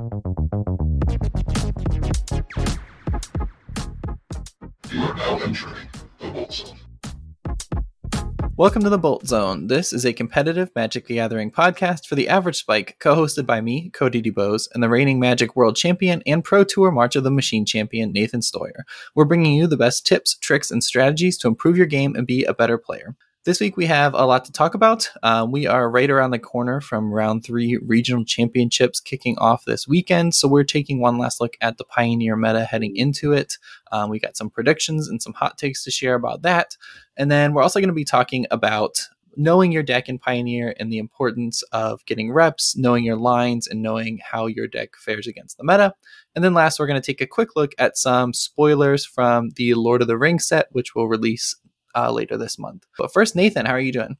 You are now entering the Bolt Zone. Welcome to the Bolt Zone. This is a competitive Magic the Gathering podcast for the average spike, co hosted by me, Cody DuBose, and the reigning Magic World Champion and Pro Tour March of the Machine Champion, Nathan Steuer. We're bringing you the best tips, tricks, and strategies to improve your game and be a better player. This week we have a lot to talk about. Um, we are right around the corner from round three regional championships kicking off this weekend. So we're taking one last look at the Pioneer meta heading into it. Um, we got some predictions and some hot takes to share about that. And then we're also going to be talking about knowing your deck in Pioneer and the importance of getting reps, knowing your lines, and knowing how your deck fares against the meta. And then last, we're going to take a quick look at some spoilers from the Lord of the Rings set, which will release uh, later this month. But first, Nathan, how are you doing?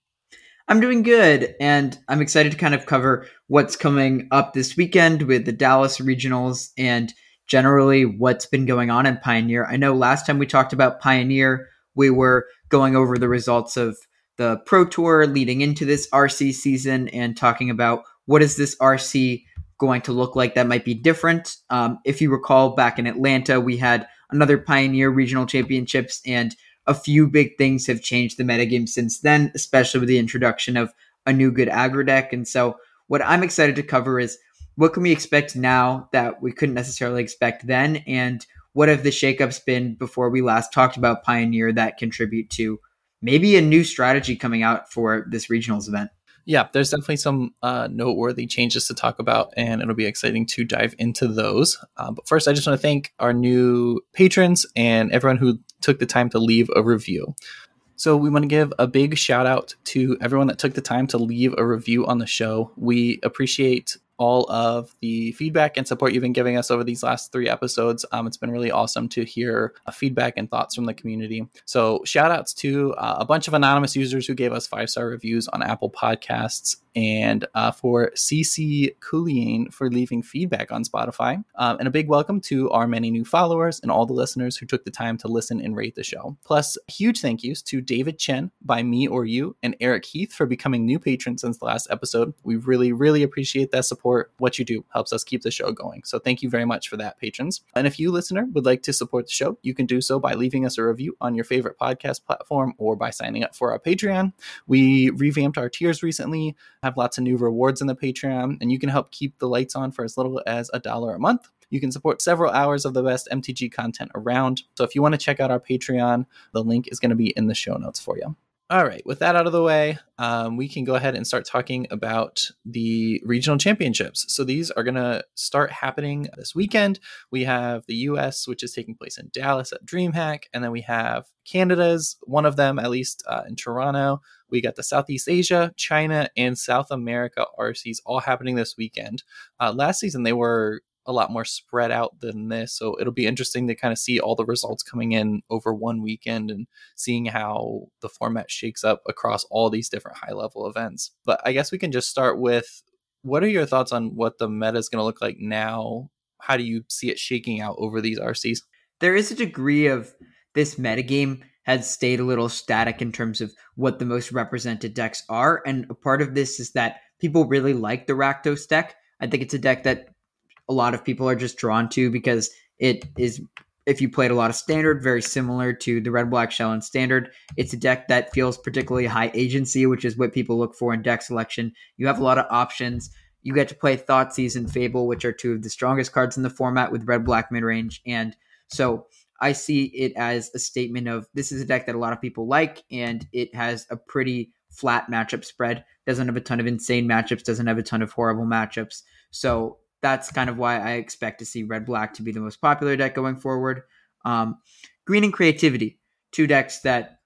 I'm doing good, and I'm excited to kind of cover what's coming up this weekend with the Dallas regionals and generally what's been going on in Pioneer. I know last time we talked about Pioneer, we were going over the results of the Pro Tour leading into this RC season and talking about what is this RC going to look like that might be different. Um, if you recall, back in Atlanta, we had another Pioneer Regional Championships, and a few big things have changed the metagame since then, especially with the introduction of a new good aggro deck. And so, what I'm excited to cover is what can we expect now that we couldn't necessarily expect then, and what have the shakeups been before we last talked about Pioneer that contribute to maybe a new strategy coming out for this regionals event? yeah, there's definitely some uh, noteworthy changes to talk about, and it'll be exciting to dive into those. Um, but first, I just want to thank our new patrons and everyone who took the time to leave a review. So, we want to give a big shout out to everyone that took the time to leave a review on the show. We appreciate all of the feedback and support you've been giving us over these last three episodes. Um, it's been really awesome to hear uh, feedback and thoughts from the community. So, shout outs to uh, a bunch of anonymous users who gave us five star reviews on Apple Podcasts and uh, for CC Coolian for leaving feedback on Spotify. Um, and a big welcome to our many new followers and all the listeners who took the time to listen and rate the show. Plus, huge thank yous to David Chen by Me or You and Eric Heath for becoming new patrons since the last episode. We really, really appreciate that support what you do helps us keep the show going. So thank you very much for that, patrons. And if you, listener, would like to support the show, you can do so by leaving us a review on your favorite podcast platform or by signing up for our Patreon. We revamped our tiers recently, have lots of new rewards in the Patreon, and you can help keep the lights on for as little as a dollar a month. You can support several hours of the best MTG content around. So if you want to check out our Patreon, the link is going to be in the show notes for you. All right, with that out of the way, um, we can go ahead and start talking about the regional championships. So these are going to start happening this weekend. We have the US, which is taking place in Dallas at DreamHack, and then we have Canada's, one of them at least uh, in Toronto. We got the Southeast Asia, China, and South America RCs all happening this weekend. Uh, last season, they were a lot more spread out than this. So it'll be interesting to kind of see all the results coming in over one weekend and seeing how the format shakes up across all these different high level events. But I guess we can just start with what are your thoughts on what the meta is going to look like now? How do you see it shaking out over these RCs? There is a degree of this metagame has stayed a little static in terms of what the most represented decks are. And a part of this is that people really like the Rakdos deck. I think it's a deck that a lot of people are just drawn to because it is if you played a lot of standard, very similar to the red black shell and standard. It's a deck that feels particularly high agency, which is what people look for in deck selection. You have a lot of options. You get to play Thoughtseize and Fable, which are two of the strongest cards in the format with red black mid range. And so I see it as a statement of this is a deck that a lot of people like, and it has a pretty flat matchup spread. Doesn't have a ton of insane matchups, doesn't have a ton of horrible matchups. So that's kind of why I expect to see red black to be the most popular deck going forward. Um, green and creativity, two decks that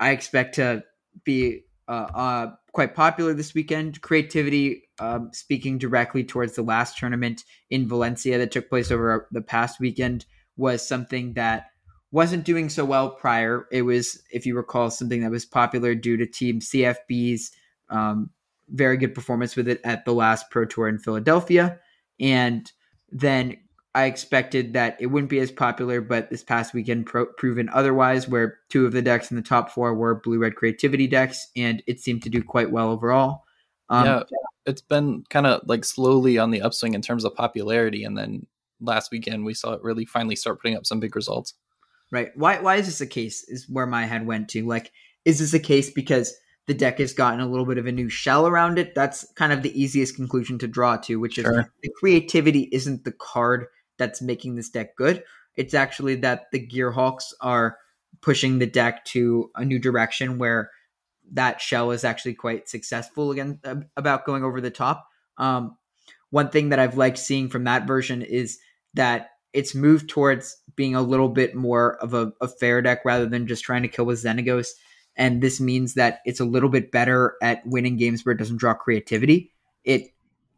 I expect to be uh, uh, quite popular this weekend. Creativity, um, speaking directly towards the last tournament in Valencia that took place over the past weekend, was something that wasn't doing so well prior. It was, if you recall, something that was popular due to Team CFB's um, very good performance with it at the last Pro Tour in Philadelphia. And then I expected that it wouldn't be as popular, but this past weekend pro- proven otherwise, where two of the decks in the top four were blue red creativity decks, and it seemed to do quite well overall. Um, yeah, it's been kind of like slowly on the upswing in terms of popularity, and then last weekend we saw it really finally start putting up some big results. Right. Why? Why is this a case? Is where my head went to. Like, is this a case because the deck has gotten a little bit of a new shell around it? That's kind of the easiest conclusion to draw to, which is Sure. the creativity isn't the card that's making this deck good. It's actually that the Gearhulks are pushing the deck to a new direction where that shell is actually quite successful again about going over the top. Um, one thing that I've liked seeing from that version is that it's moved towards being a little bit more of a, a fair deck rather than just trying to kill with Xenagos. And this means that it's a little bit better at winning games where it doesn't draw creativity. It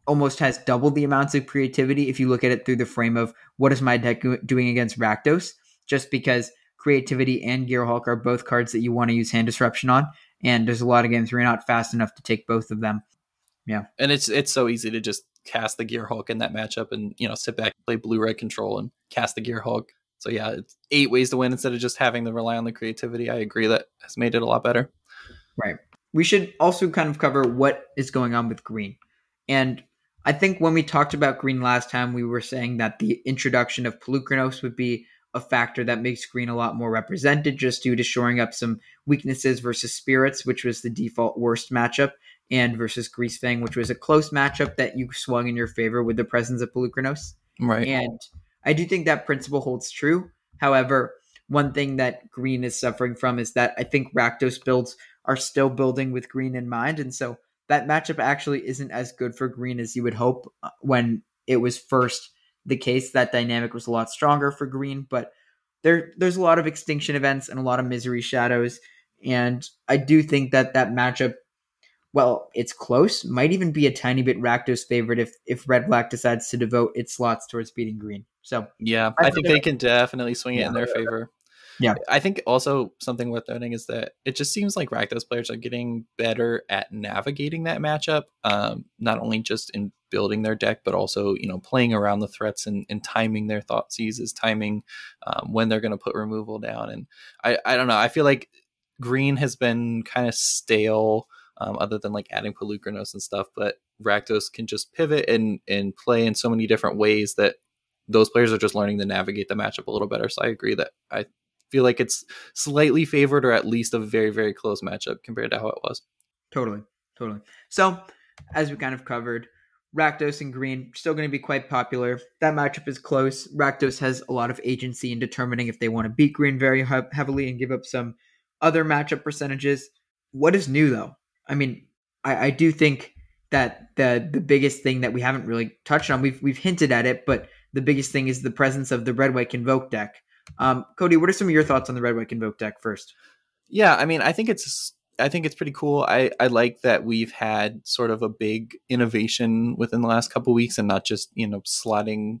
almost has double the amounts of creativity if you look at it through the frame of what is my deck doing against Rakdos, just because creativity and Gearhulk are both cards that you want to use hand disruption on. And there's a lot of games where you're not fast enough to take both of them. Yeah. And it's it's so easy to just cast the Gearhulk in that matchup, and you know sit back, play blue red control, and cast the Gearhulk. So yeah, it's eight ways to win instead of just having to rely on the creativity. I agree that has made it a lot better. Right. We should also kind of cover what is going on with green. And I think when we talked about green last time, we were saying that the introduction of Polukranos would be a factor that makes green a lot more represented just due to shoring up some weaknesses versus spirits, which was the default worst matchup, and versus Greasefang, which was a close matchup that you swung in your favor with the presence of Polukranos. Right. And I do think that principle holds true. However, one thing that green is suffering from is that I think Rakdos builds are still building with green in mind. And so that matchup actually isn't as good for green as you would hope uh, when it was first the case. That dynamic was a lot stronger for green, but there there's a lot of extinction events and a lot of misery shadows. And I do think that that matchup, well, it's close, might even be a tiny bit Rakdos favorite if if Red Black decides to devote its slots towards beating green. So Yeah, I I think they can definitely swing it in their favor. Yeah. I think also something worth noting is that it just seems like Rakdos players are getting better at navigating that matchup. Um, not only just in building their deck, but also you know playing around the threats and, and timing their thought seizes, timing um, when they're going to put removal down. And I I don't know. I feel like green has been kind of stale. Um, other than like adding Polukranos and stuff, but Rakdos can just pivot and and play in so many different ways that those players are just learning to navigate the matchup a little better. So I agree that I feel like it's slightly favored or at least a very, very close matchup compared to how it was. Totally, totally. So, as we kind of covered, Rakdos and Green still going to be quite popular. That matchup is close. Rakdos has a lot of agency in determining if they want to beat Green very heavily and give up some other matchup percentages. What is new though? I mean, I, I do think that the the biggest thing that we haven't really touched on, we've we've hinted at it, but the biggest thing is the presence of the red white convoke deck. Um, Cody, what are some of your thoughts on the red white convoke deck first? Yeah, I mean, I think it's I think it's pretty cool. I I like that we've had sort of a big innovation within the last couple weeks and not just, you know, slotting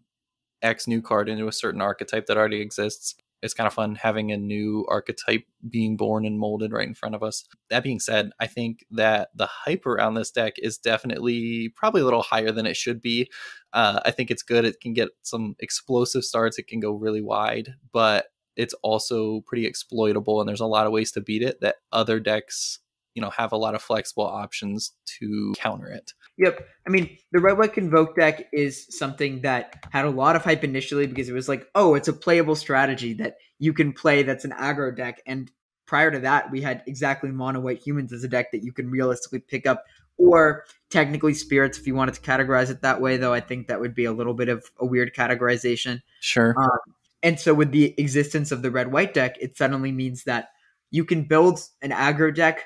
X new card into a certain archetype that already exists. It's kind of fun having a new archetype being born and molded right in front of us. That being said, I think that the hype around this deck is definitely probably a little higher than it should be. Uh, I think it's good. It can get some explosive starts. It can go really wide, but it's also pretty exploitable and there's a lot of ways to beat it that other decks you know have a lot of flexible options to counter it Yep. I mean, the Red White Convoke deck is something that had a lot of hype initially because it was like, oh, it's a playable strategy that you can play that's an aggro deck. And prior to that, we had exactly mono white humans as a deck that you can realistically pick up, or technically spirits if you wanted to categorize it that way, though I think that would be a little bit of a weird categorization. sure Um, and so, with the existence of the red white deck, it suddenly means that you can build an aggro deck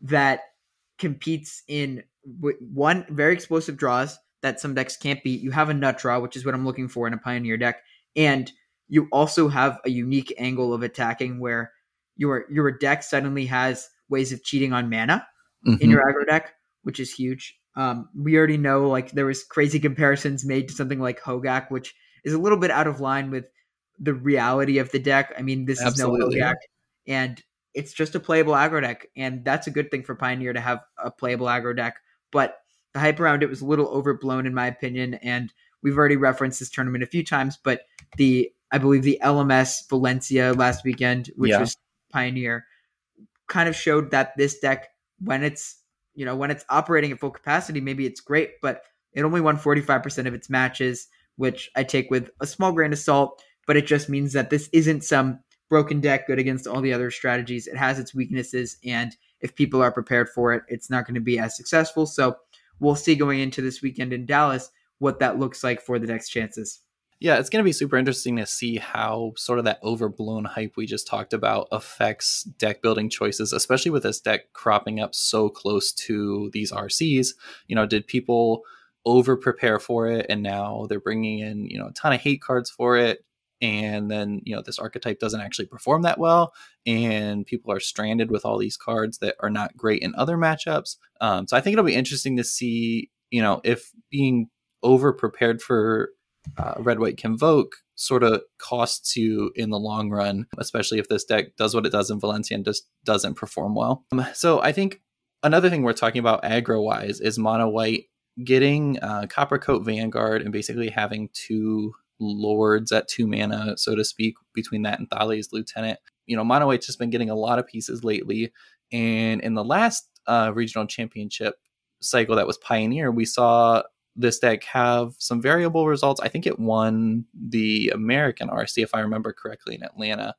that competes in one very explosive draws that some decks can't beat. You have a nut draw, which is what I'm looking for in a pioneer deck, and you also have a unique angle of attacking where your your deck suddenly has ways of cheating on mana in Mhm. your aggro deck, which is huge. Um, we already know like there was crazy comparisons made to something like Hogak, which is a little bit out of line with the reality of the deck. I mean, this Absolutely. is no Hogak, and it's just a playable aggro deck, and that's a good thing for Pioneer to have a playable aggro deck. But the hype around it was a little overblown, in my opinion, and we've already referenced this tournament a few times. But the I believe the LMS Valencia last weekend, which Yeah. was Pioneer, kind of showed that this deck, when it's you know, when it's operating at full capacity, maybe it's great, but it only won 45% of its matches, which I take with a small grain of salt, but it just means that this isn't some broken deck good against all the other strategies. It has its weaknesses, and if people are prepared for it, it's not going to be as successful. So we'll see going into this weekend in Dallas what that looks like for the next chances. Yeah, it's going to be super interesting to see how sort of that overblown hype we just talked about affects deck building choices, especially with this deck cropping up so close to these RCs. You know, did people over prepare for it and now they're bringing in, you know, a ton of hate cards for it? And then, you know, this archetype doesn't actually perform that well. And people are stranded with all these cards that are not great in other matchups. Um, so I think it'll be interesting to see, you know, if being over prepared for uh, red white convoke sort of costs you in the long run, especially if this deck does what it does in Valencia and just doesn't perform well. Um, so I think another thing we're talking about aggro wise is mono white getting uh, copper coat vanguard and basically having two lords at two mana, so to speak, between that and Thalia's lieutenant. You know, mono white's just been getting a lot of pieces lately, and in the last uh, regional championship cycle that was Pioneer, we saw this deck have some variable results. I think it won the American RC, if I remember correctly, in Atlanta.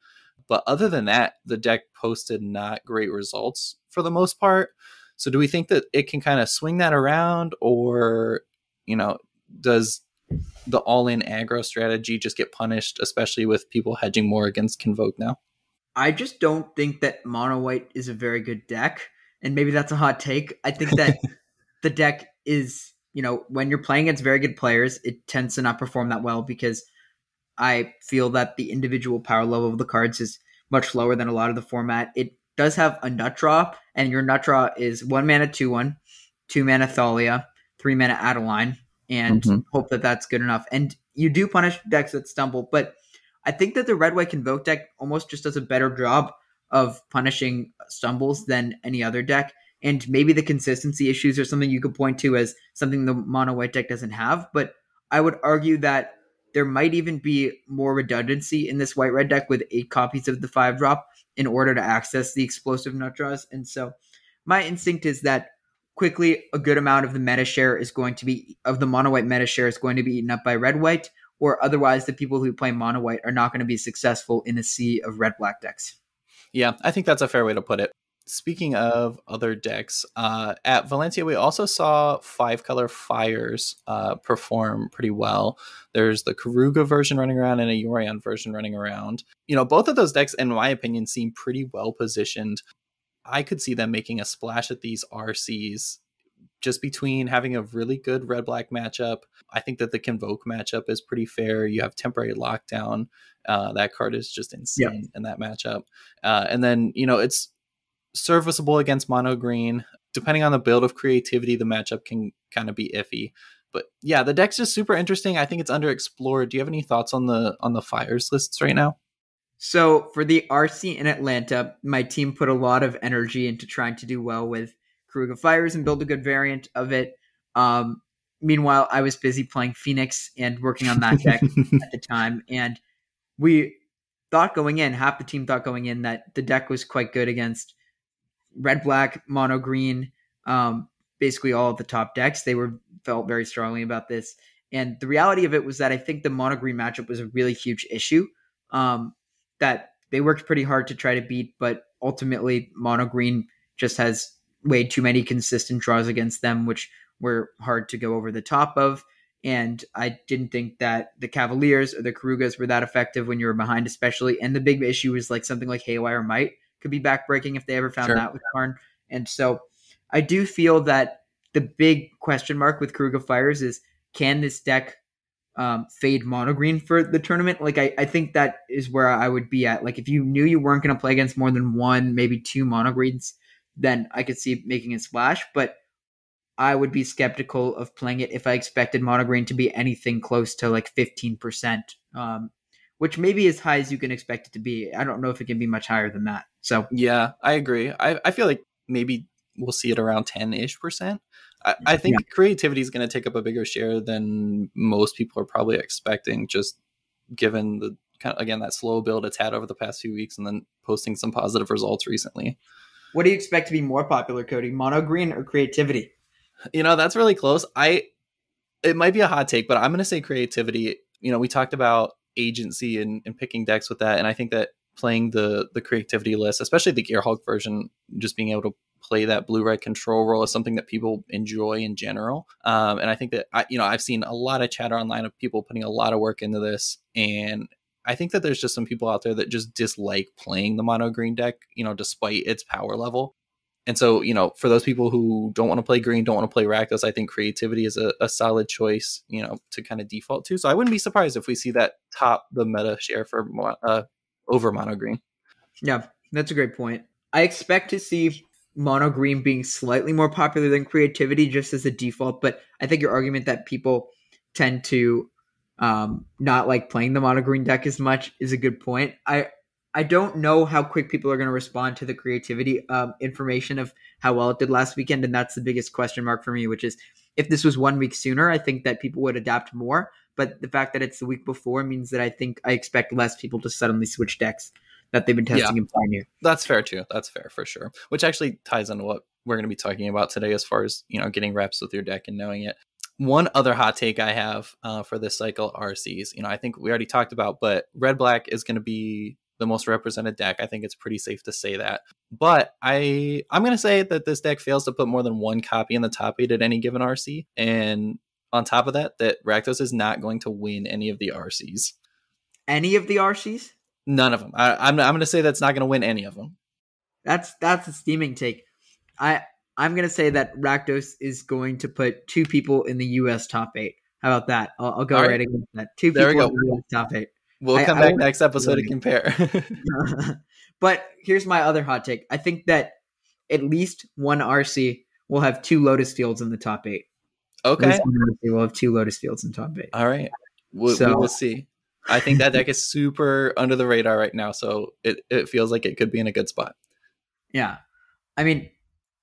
But other than that, the deck posted not great results for the most part. So, do we think that it can kind of swing that around, or you know, does the all-in aggro strategy just get punished, especially with people hedging more against Convoke now? I just don't think that mono white is a very good deck, and maybe that's a hot take. I think that the deck is you know, when you're playing against very good players, it tends to not perform that well because I feel that the individual power level of the cards is much lower than a lot of the format. It does have a nut draw, and your nut draw is one mana, two one, two mana Thalia, three mana Adeline, and mm-hmm. hope that that's good enough. And you do punish decks that stumble, but I think that the red white convoke deck almost just does a better job of punishing stumbles than any other deck and maybe the consistency issues are something you could point to as something the mono white deck doesn't have. But I would argue that there might even be more redundancy in this white red deck with eight copies of the five drop in order to access the explosive nut draws. And so my instinct is that quickly a good amount of the meta share is going to be of the mono white meta share is going to be eaten up by red white, or otherwise the people who play mono white are not going to be successful in a sea of red black decks. Yeah, I think that's a fair way to put it speaking of other decks, uh, at Valencia, we also saw five color fires uh, perform pretty well. There's the Keruga version running around and a Yorion version running around. You know, both of those decks, in my opinion, seem pretty well positioned. I could see them making a splash at these RCs just between having a really good red black matchup. I think that the Convoke matchup is pretty fair. You have temporary lockdown. Uh, that card is just insane in that matchup. Uh, and then, you know, it's serviceable against mono green. Depending on the build of creativity, the matchup can kind of be iffy. But yeah, the deck's just super interesting. I think it's underexplored. Do you have any thoughts on the on the fires lists right now? So for the RC in Atlanta, my team put a lot of energy into trying to do well with Keruga Fires and build a good variant of it. Um, meanwhile, I was busy playing Phoenix and working on that deck at the time, and we thought going in, half the team thought going in that the deck was quite good against red, black, mono, green, um, basically all of the top decks. They were felt very strongly about this. And the reality of it was that I think the mono green matchup was a really huge issue um, that they worked pretty hard to try to beat, but ultimately mono green just has way too many consistent draws against them, which were hard to go over the top of. And I didn't think that the Cavaliers or the Kerugas were that effective when you were behind, especially. And the big issue was like something like Haywire Mite, could be backbreaking if they ever found sure. that with Karn. And so I do feel that the big question mark with Keruga Fires is can this deck um, fade mono green for the tournament? Like I, I think that is where I would be at. Like if you knew you weren't going to play against more than one, maybe two mono greens, then I could see making a splash. But I would be skeptical of playing it if I expected mono green to be anything close to like 15%. Um, which may be as high as you can expect it to be. I don't know if it can be much higher than that. So yeah, I agree. I, I feel like maybe we'll see it around 10 ish percent. I, I think yeah. creativity is going to take up a bigger share than most people are probably expecting, just given the kind of, again, that slow build it's had over the past few weeks and then posting some positive results recently. What do you expect to be more popular, Cody? Mono green or creativity? You know, that's really close. I it might be a hot take, but I'm going to say creativity. You know, we talked about agency and, and picking decks with that, and I think that playing the the creativity list, especially the Gearhulk version, just being able to play that blue red control role is something that people enjoy in general. Um, and I think that I, you know I've seen a lot of chatter online of people putting a lot of work into this, and I think that there's just some people out there that just dislike playing the mono green deck, you know, despite its power level. And so, you know, for those people who don't want to play green, don't want to play Rakdos, I think creativity is a, a solid choice, you know, to kind of default to. So I wouldn't be surprised if we see that top the meta share for uh, over mono green. Yeah, that's a great point. I expect to see mono green being slightly more popular than creativity just as a default, but I think your argument that people tend to um, not like playing the mono green deck as much is a good point. I I don't know how quick people are going to respond to the creativity um, information of how well it did last weekend, and that's the biggest question mark for me. Which is, if this was one week sooner, I think that people would adapt more. But the fact that it's the week before means that I think I expect less people to suddenly switch decks that they've been testing yeah, in Pioneer. That's fair too. That's fair for sure. Which actually ties into what we're going to be talking about today, as far as you know, getting reps with your deck and knowing it. One other hot take I have uh, for this cycle RCs, you know, I think we already talked about, but red black is going to be the most represented deck. I think it's pretty safe to say that. But I I'm gonna say that this deck fails to put more than one copy in the top eight at any given RC. And on top of that, that Rakdos is not going to win any of the RCs. Any of the RCs? None of them. I, I'm I'm gonna say that's not gonna win any of them. That's that's a steaming take. I I'm gonna say that Rakdos is going to put two people in the U.S. top eight. How about that? I'll, I'll go right. right. against that. Two there people in the US top eight. We'll come I, back I next episode to compare. but here's my other hot take. I think that at least one RC will have two Lotus Fields in the top eight. Okay. We'll have two Lotus Fields in top eight. All right. We'll, so, we will see. I think that deck is super under the radar right now, so it, it feels like it could be in a good spot. Yeah. I mean,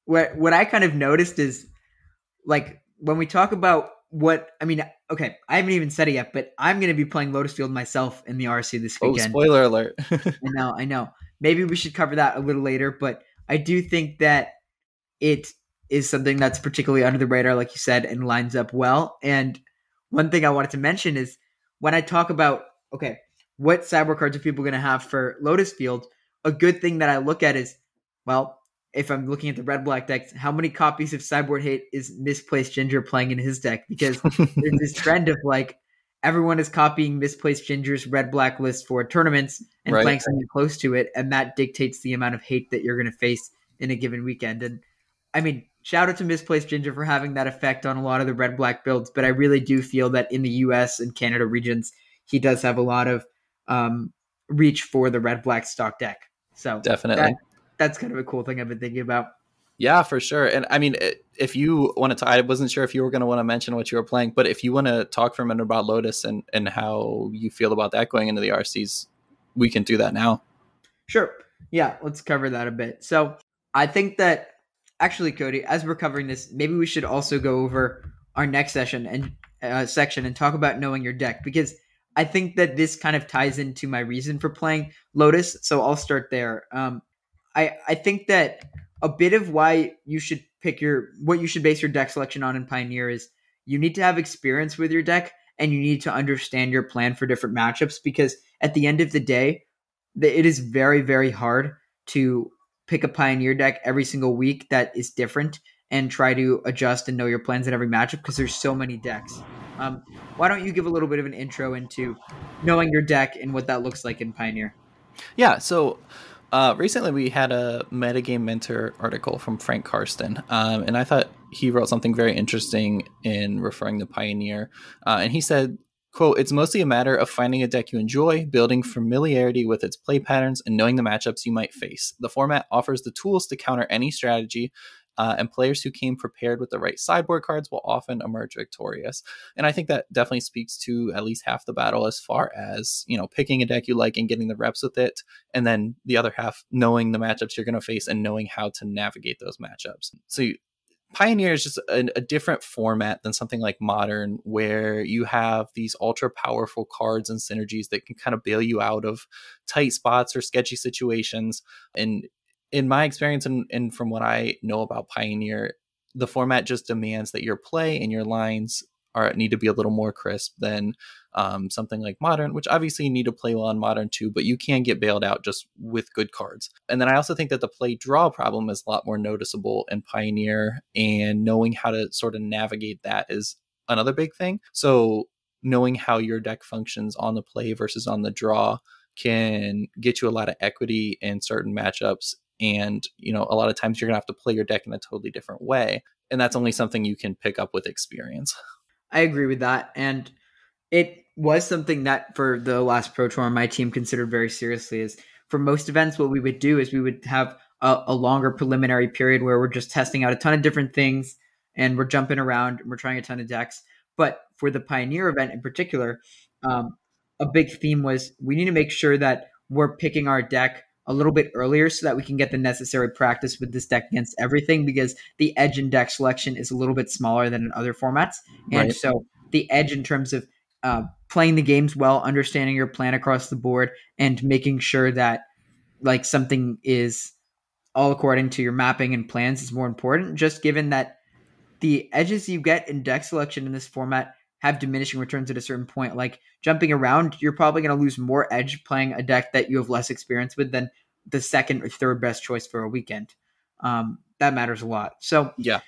what what I kind of noticed is like when we talk about what I mean, okay, I haven't even said it yet, but I'm going to be playing Lotus Field myself in the RC this oh, weekend. Oh, spoiler alert! I know, I know. Maybe we should cover that a little later, but I do think that it is something that's particularly under the radar, like you said, and lines up well. And one thing I wanted to mention is when I talk about okay, what sideboard cards are people going to have for Lotus Field? A good thing that I look at is well, if I'm looking at the red black decks, how many copies of sideboard Hate is Misplaced Ginger playing in his deck? Because there's this trend of like everyone is copying Misplaced Ginger's red black list for tournaments and right. playing something close to it, and that dictates the amount of hate that you're going to face in a given weekend. And I mean, shout out to Misplaced Ginger for having that effect on a lot of the red black builds, but I really do feel that in the US and Canada regions, he does have a lot of um, reach for the red black stock deck. So definitely. That, that's kind of a cool thing I've been thinking about. Yeah, for sure. And I mean, if you want to, I wasn't sure if you were going to want to mention what you were playing, but if you want to talk for a minute about Lotus and and how you feel about that going into the RCs, we can do that now. Sure. Yeah, let's cover that a bit. So I think that actually, Cody, as we're covering this, maybe we should also go over our next session and uh, section and talk about knowing your deck because I think that this kind of ties into my reason for playing Lotus. So I'll start there. Um, I I think that a bit of why you should pick your what you should base your deck selection on in Pioneer is you need to have experience with your deck and you need to understand your plan for different matchups because at the end of the day, it is very very hard to pick a Pioneer deck every single week that is different and try to adjust and know your plans in every matchup because there's so many decks. Um, why don't you give a little bit of an intro into knowing your deck and what that looks like in Pioneer? Yeah, so uh, recently, we had a metagame mentor article from Frank Karsten, um, and I thought he wrote something very interesting in referring to Pioneer. Uh, and he said, "quote It's mostly a matter of finding a deck you enjoy, building familiarity with its play patterns, and knowing the matchups you might face. The format offers the tools to counter any strategy, uh, and players who came prepared with the right sideboard cards will often emerge victorious. And I think that definitely speaks to at least half the battle as far as, you know, picking a deck you like and getting the reps with it. And then the other half, knowing the matchups you're going to face and knowing how to navigate those matchups. So you, Pioneer is just a, a, different format than something like Modern, where you have these ultra powerful cards and synergies that can kind of bail you out of tight spots or sketchy situations. And in my experience and, and from what I know about Pioneer, the format just demands that your play and your lines are need to be a little more crisp than um, something like modern, which obviously you need to play well on modern too, but you can get bailed out just with good cards. And then I also think that the play draw problem is a lot more noticeable in Pioneer, and knowing how to sort of navigate that is another big thing. So knowing how your deck functions on the play versus on the draw can get you a lot of equity in certain matchups and you know a lot of times you're going to have to play your deck in a totally different way and that's only something you can pick up with experience I agree with that. And it was something that for the last Pro Tour, my team considered very seriously. Is for most events, what we would do is we would have a, a, longer preliminary period where we're just testing out a ton of different things and we're jumping around and we're trying a ton of decks. But for the Pioneer event in particular, um, a big theme was we need to make sure that we're picking our deck a little bit earlier so that we can get the necessary practice with this deck against everything because the edge in deck selection is a little bit smaller than in other formats. And right. so the edge in terms of uh, playing the games well, understanding your plan across the board, and making sure that like something is all according to your mapping and plans is more important. Just given that the edges you get in deck selection in this format have diminishing returns at a certain point. Like jumping around, you're probably going to lose more edge playing a deck that you have less experience with than the second or third best choice for a weekend. Um, that matters a lot. So yeah,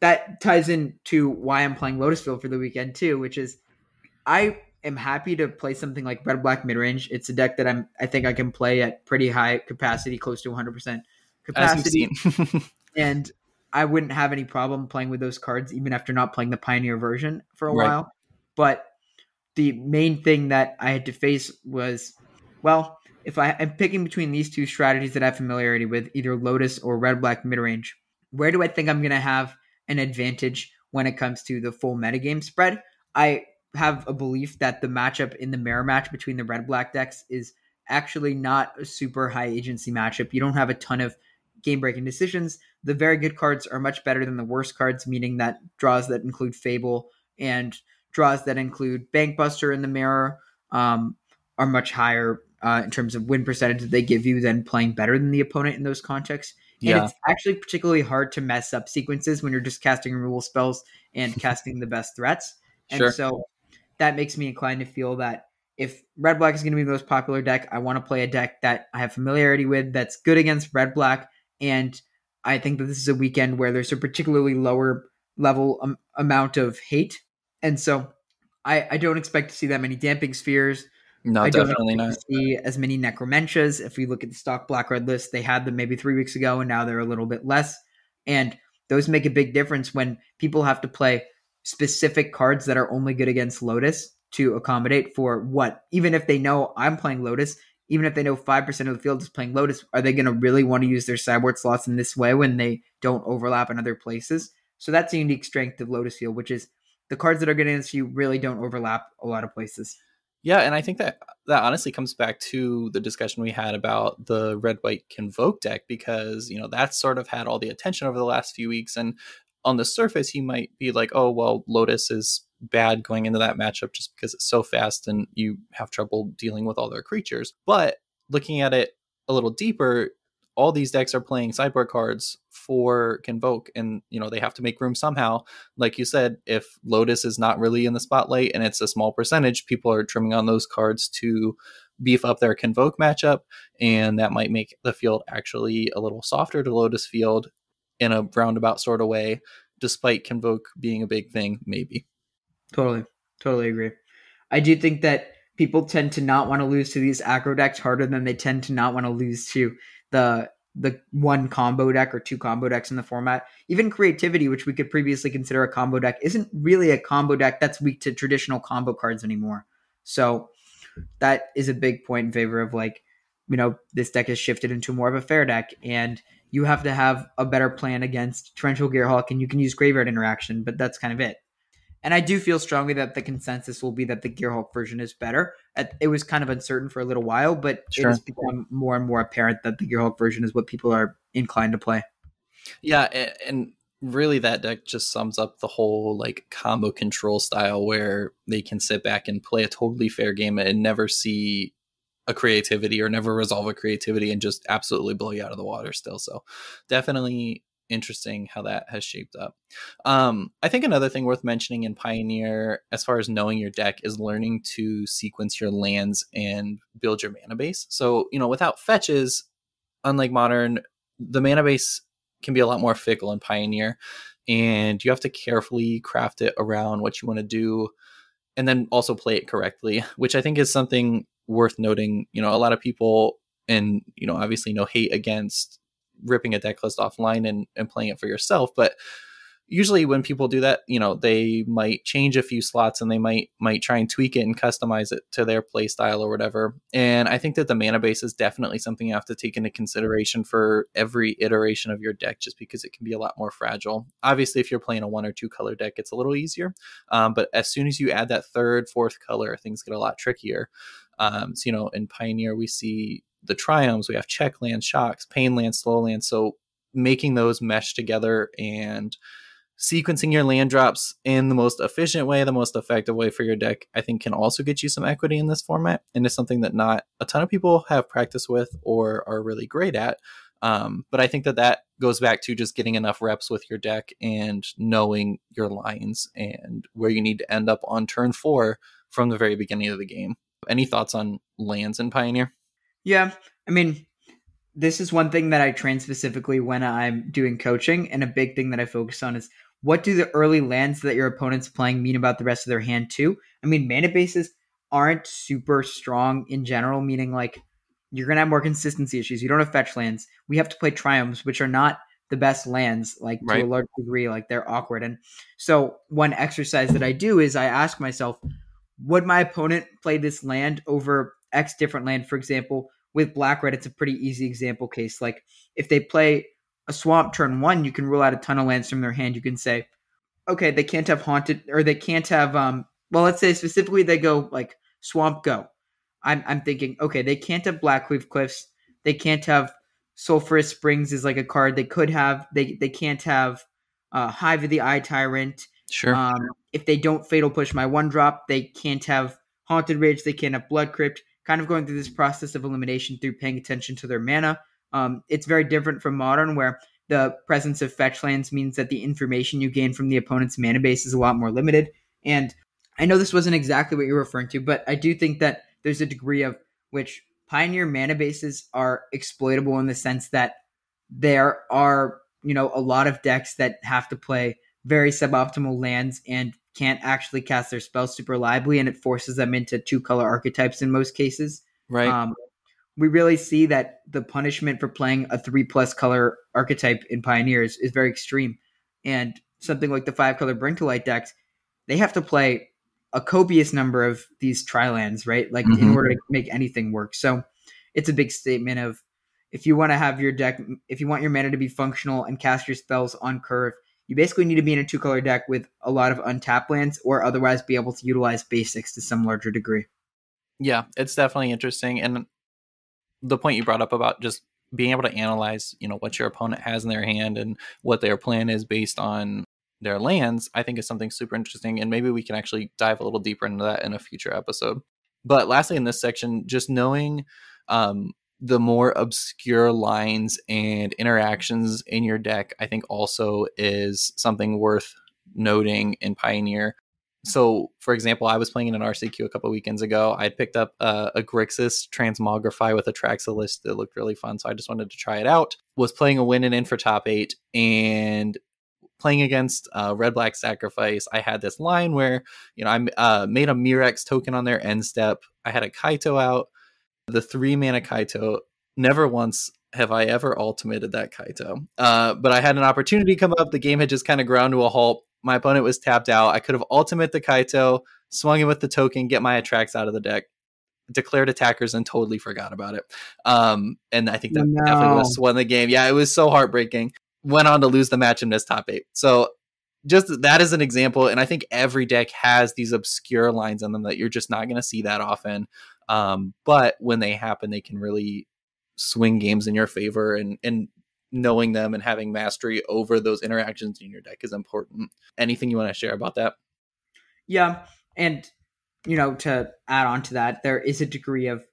that ties into why I'm playing Lotus Field for the weekend too, which is I am happy to play something like Red Black Midrange. It's a deck that I'm I think I can play at pretty high capacity, close to 100 percent capacity, and I wouldn't have any problem playing with those cards even after not playing the Pioneer version for a right. while. But the main thing that I had to face was, well, if I, am picking between these two strategies that I have familiarity with, either Lotus or Red Black Midrange, where do I think I'm going to have an advantage when it comes to the full metagame spread? I have a belief that the matchup in the mirror match between the Red Black decks is actually not a super high agency matchup. You don't have a ton of game breaking decisions. The very good cards are much better than the worst cards, meaning that draws that include Fable and draws that include Bankbuster in the mirror um, are much higher uh, in terms of win percentage that they give you than playing better than the opponent in those contexts. Yeah. And it's actually particularly hard to mess up sequences when you're just casting removal spells and casting the best threats. And sure. so that makes me inclined to feel that if red black is going to be the most popular deck, I want to play a deck that I have familiarity with that's good against red black and I think that this is a weekend where there's a particularly lower level um, amount of hate. And so I, I don't expect to see that many damping spheres. No, I definitely not. See as many necromentia. If we look at the stock black red list, they had them maybe three weeks ago, and now they're a little bit less. And those make a big difference when people have to play specific cards that are only good against Lotus to accommodate for what, even if they know I'm playing Lotus, even if they know 5% of the field is playing Lotus, are they going to really want to use their sideboard slots in this way when they don't overlap in other places? So that's a unique strength of Lotus Field, which is the cards that are getting against you really don't overlap a lot of places. Yeah, and I think that that honestly comes back to the discussion we had about the red white convoke deck because you know that's sort of had all the attention over the last few weeks, and on the surface you might be like, oh well, Lotus is bad going into that matchup just because it's so fast and you have trouble dealing with all their creatures. But looking at it a little deeper, all these decks are playing sideboard cards for convoke and you know they have to make room somehow like you said if lotus is not really in the spotlight and it's a small percentage people are trimming on those cards to beef up their convoke matchup and that might make the field actually a little softer to lotus field in a roundabout sort of way despite convoke being a big thing maybe Totally. Totally agree. I do think that people tend to not want to lose to these aggro decks harder than they tend to not want to lose to the the one combo deck or two combo decks in the format. Even creativity, which we could previously consider a combo deck, isn't really a combo deck that's weak to traditional combo cards anymore. So that is a big point in favor of like, you know, this deck has shifted into more of a fair deck and you have to have a better plan against Torrential Gearhulk and you can use graveyard interaction, but that's kind of it. And I do feel strongly that the consensus will be that the Gear Gearhulk version is better. Uh, it was kind of uncertain for a little while, but sure. it has become more and more apparent that the Gear Gearhulk version is what people are inclined to play. Yeah, and really that deck just sums up the whole like combo control style where they can sit back and play a totally fair game and never see a creativity or never resolve a creativity and just absolutely blow you out of the water still. So definitely interesting how that has shaped up. Um, I think another thing worth mentioning in Pioneer, as far as knowing your deck, is learning to sequence your lands and build your mana base. So, you know, without fetches, unlike Modern, the mana base can be a lot more fickle in Pioneer, and you have to carefully craft it around what you want to do and then also play it correctly, which I think is something worth noting. You know, a lot of people and you know obviously no hate against ripping a deck list offline and, and playing it for yourself but usually when people do that you know they might change a few slots and they might might try and tweak it and customize it to their play style or whatever. And i think that the mana base is definitely something you have to take into consideration for every iteration of your deck just because it can be a lot more fragile. Obviously if you're playing a one or two color deck it's a little easier um, but as soon as you add that third fourth color things get a lot trickier um, so you know in pioneer we see the triomes, we have check land, shocks, pain land, slow land. So making those mesh together and sequencing your land drops in the most efficient way, the most effective way for your deck, I think can also get you some equity in this format. And it's something that not a ton of people have practice with or are really great at. Um, but I think that that goes back to just getting enough reps with your deck and knowing your lines and where you need to end up on turn four from the very beginning of the game. Any thoughts on lands in Pioneer? Yeah, I mean, this is one thing that I train specifically when I'm doing coaching, and a big thing that I focus on is what do the early lands that your opponent's playing mean about the rest of their hand too? I mean, mana bases aren't super strong in general, meaning like you're gonna have more consistency issues. You don't have fetch lands. We have to play triomes, which are not the best lands, like right. to a large degree, like they're awkward. And so one exercise that I do is I ask myself, would my opponent play this land over X different land? For example, with black red, it's a pretty easy example case. Like if they play a swamp turn one, you can rule out a ton of lands from their hand. You can say, okay, they can't have haunted or they can't have um well let's say specifically they go like swamp go. I'm I'm thinking, okay, they can't have Blackcleave Cliffs, they can't have Sulphurous Springs is like a card they could have. They they can't have uh Hive of the Eye Tyrant. Sure. Um if they don't fatal push my one drop, they can't have Haunted Ridge, they can't have Blood Crypt kind of going through this process of elimination through paying attention to their mana. Um, it's very different from modern, where the presence of fetch lands means that the information you gain from the opponent's mana base is a lot more limited. And I know this wasn't exactly what you're referring to, but I do think that there's a degree of which Pioneer mana bases are exploitable in the sense that there are, you know, a lot of decks that have to play very suboptimal lands and can't actually cast their spells super reliably, and it forces them into two color archetypes in most cases. Right. Um, we really see that the punishment for playing a three plus color archetype in Pioneers is very extreme. And something like the five color Bring to Light decks, they have to play a copious number of these trilands, right? Like mm-hmm. in order to make anything work. So it's a big statement of if you want to have your deck, if you want your mana to be functional and cast your spells on curve, you basically need to be in a two color deck with a lot of untapped lands or otherwise be able to utilize basics to some larger degree. Yeah, it's definitely interesting. And the point you brought up about just being able to analyze, you know, what your opponent has in their hand and what their plan is based on their lands, I think is something super interesting. And maybe we can actually dive a little deeper into that in a future episode. But lastly, in this section, just knowing um, the more obscure lines and interactions in your deck, I think also is something worth noting in Pioneer. So, for example, I was playing in an RCQ a couple weekends ago. I picked up uh, a Grixis Transmogrify with Atraxa that looked really fun, so I just wanted to try it out. Was playing a win and in for top eight, and playing against uh, Red Black Sacrifice, I had this line where you know I uh, made a Mirrex token on their end step. I had a Kaito out, the three mana Kaito. Never once have I ever ultimated that Kaito. Uh, but I had an opportunity come up. The game had just kind of ground to a halt. My opponent was tapped out. I could have ultimate the Kaito, swung in with the token, get my Atraxa out of the deck, declared attackers, and totally forgot about it. Um, and I think that no. definitely was won the game. Yeah, it was so heartbreaking. Went on to lose the match in this top eight. So just that is an example. And I think every deck has these obscure lines on them that you're just not going to see that often. Um, but when they happen, they can really swing games in your favor and and knowing them and having mastery over those interactions in your deck is important. Anything you want to share about that? Yeah, and you know, to add on to that, there is a degree of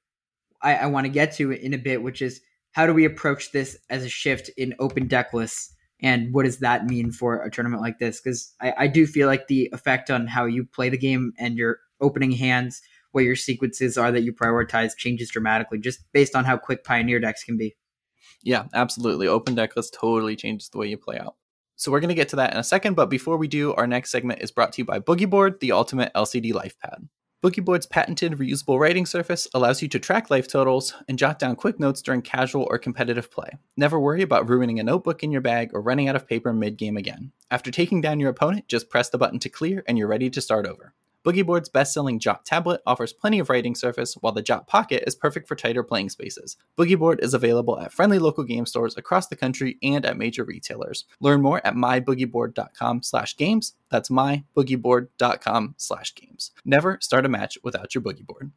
I, I want to get to in a bit, which is how do we approach this as a shift in open deck lists? And what does that mean for a tournament like this? Because I, I do feel like the effect on how you play the game and your opening hands, what your sequences are that you prioritize, changes dramatically just based on how quick Pioneer decks can be. Yeah, absolutely. Open deck list totally changes the way you play out. So we're going to get to that in a second, but before we do, our next segment is brought to you by Boogie Board, the ultimate LCD life pad. Boogie Board's patented reusable writing surface allows you to track life totals and jot down quick notes during casual or competitive play. Never worry about ruining a notebook in your bag or running out of paper mid game again. After taking down your opponent, just press the button to clear and you're ready to start over. Boogie Board's best selling Jot tablet offers plenty of writing surface, while the Jot Pocket is perfect for tighter playing spaces. Boogie Board is available at friendly local game stores across the country and at major retailers. Learn more at myboogieboard.com slash games. That's myboogieboard.com slash games. Never start a match without your Boogie Board.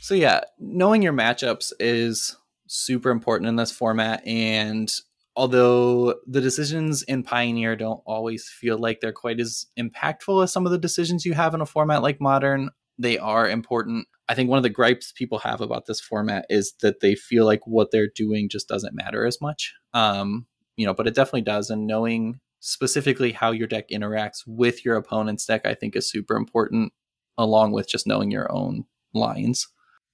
So, yeah, knowing your matchups is super important in this format and although the decisions in Pioneer don't always feel like they're quite as impactful as some of the decisions you have in a format like Modern, they are important. I think one of the gripes people have about this format is that they feel like what they're doing just doesn't matter as much. Um, you know, but it definitely does. And knowing specifically how your deck interacts with your opponent's deck, I think is super important, along with just knowing your own lines.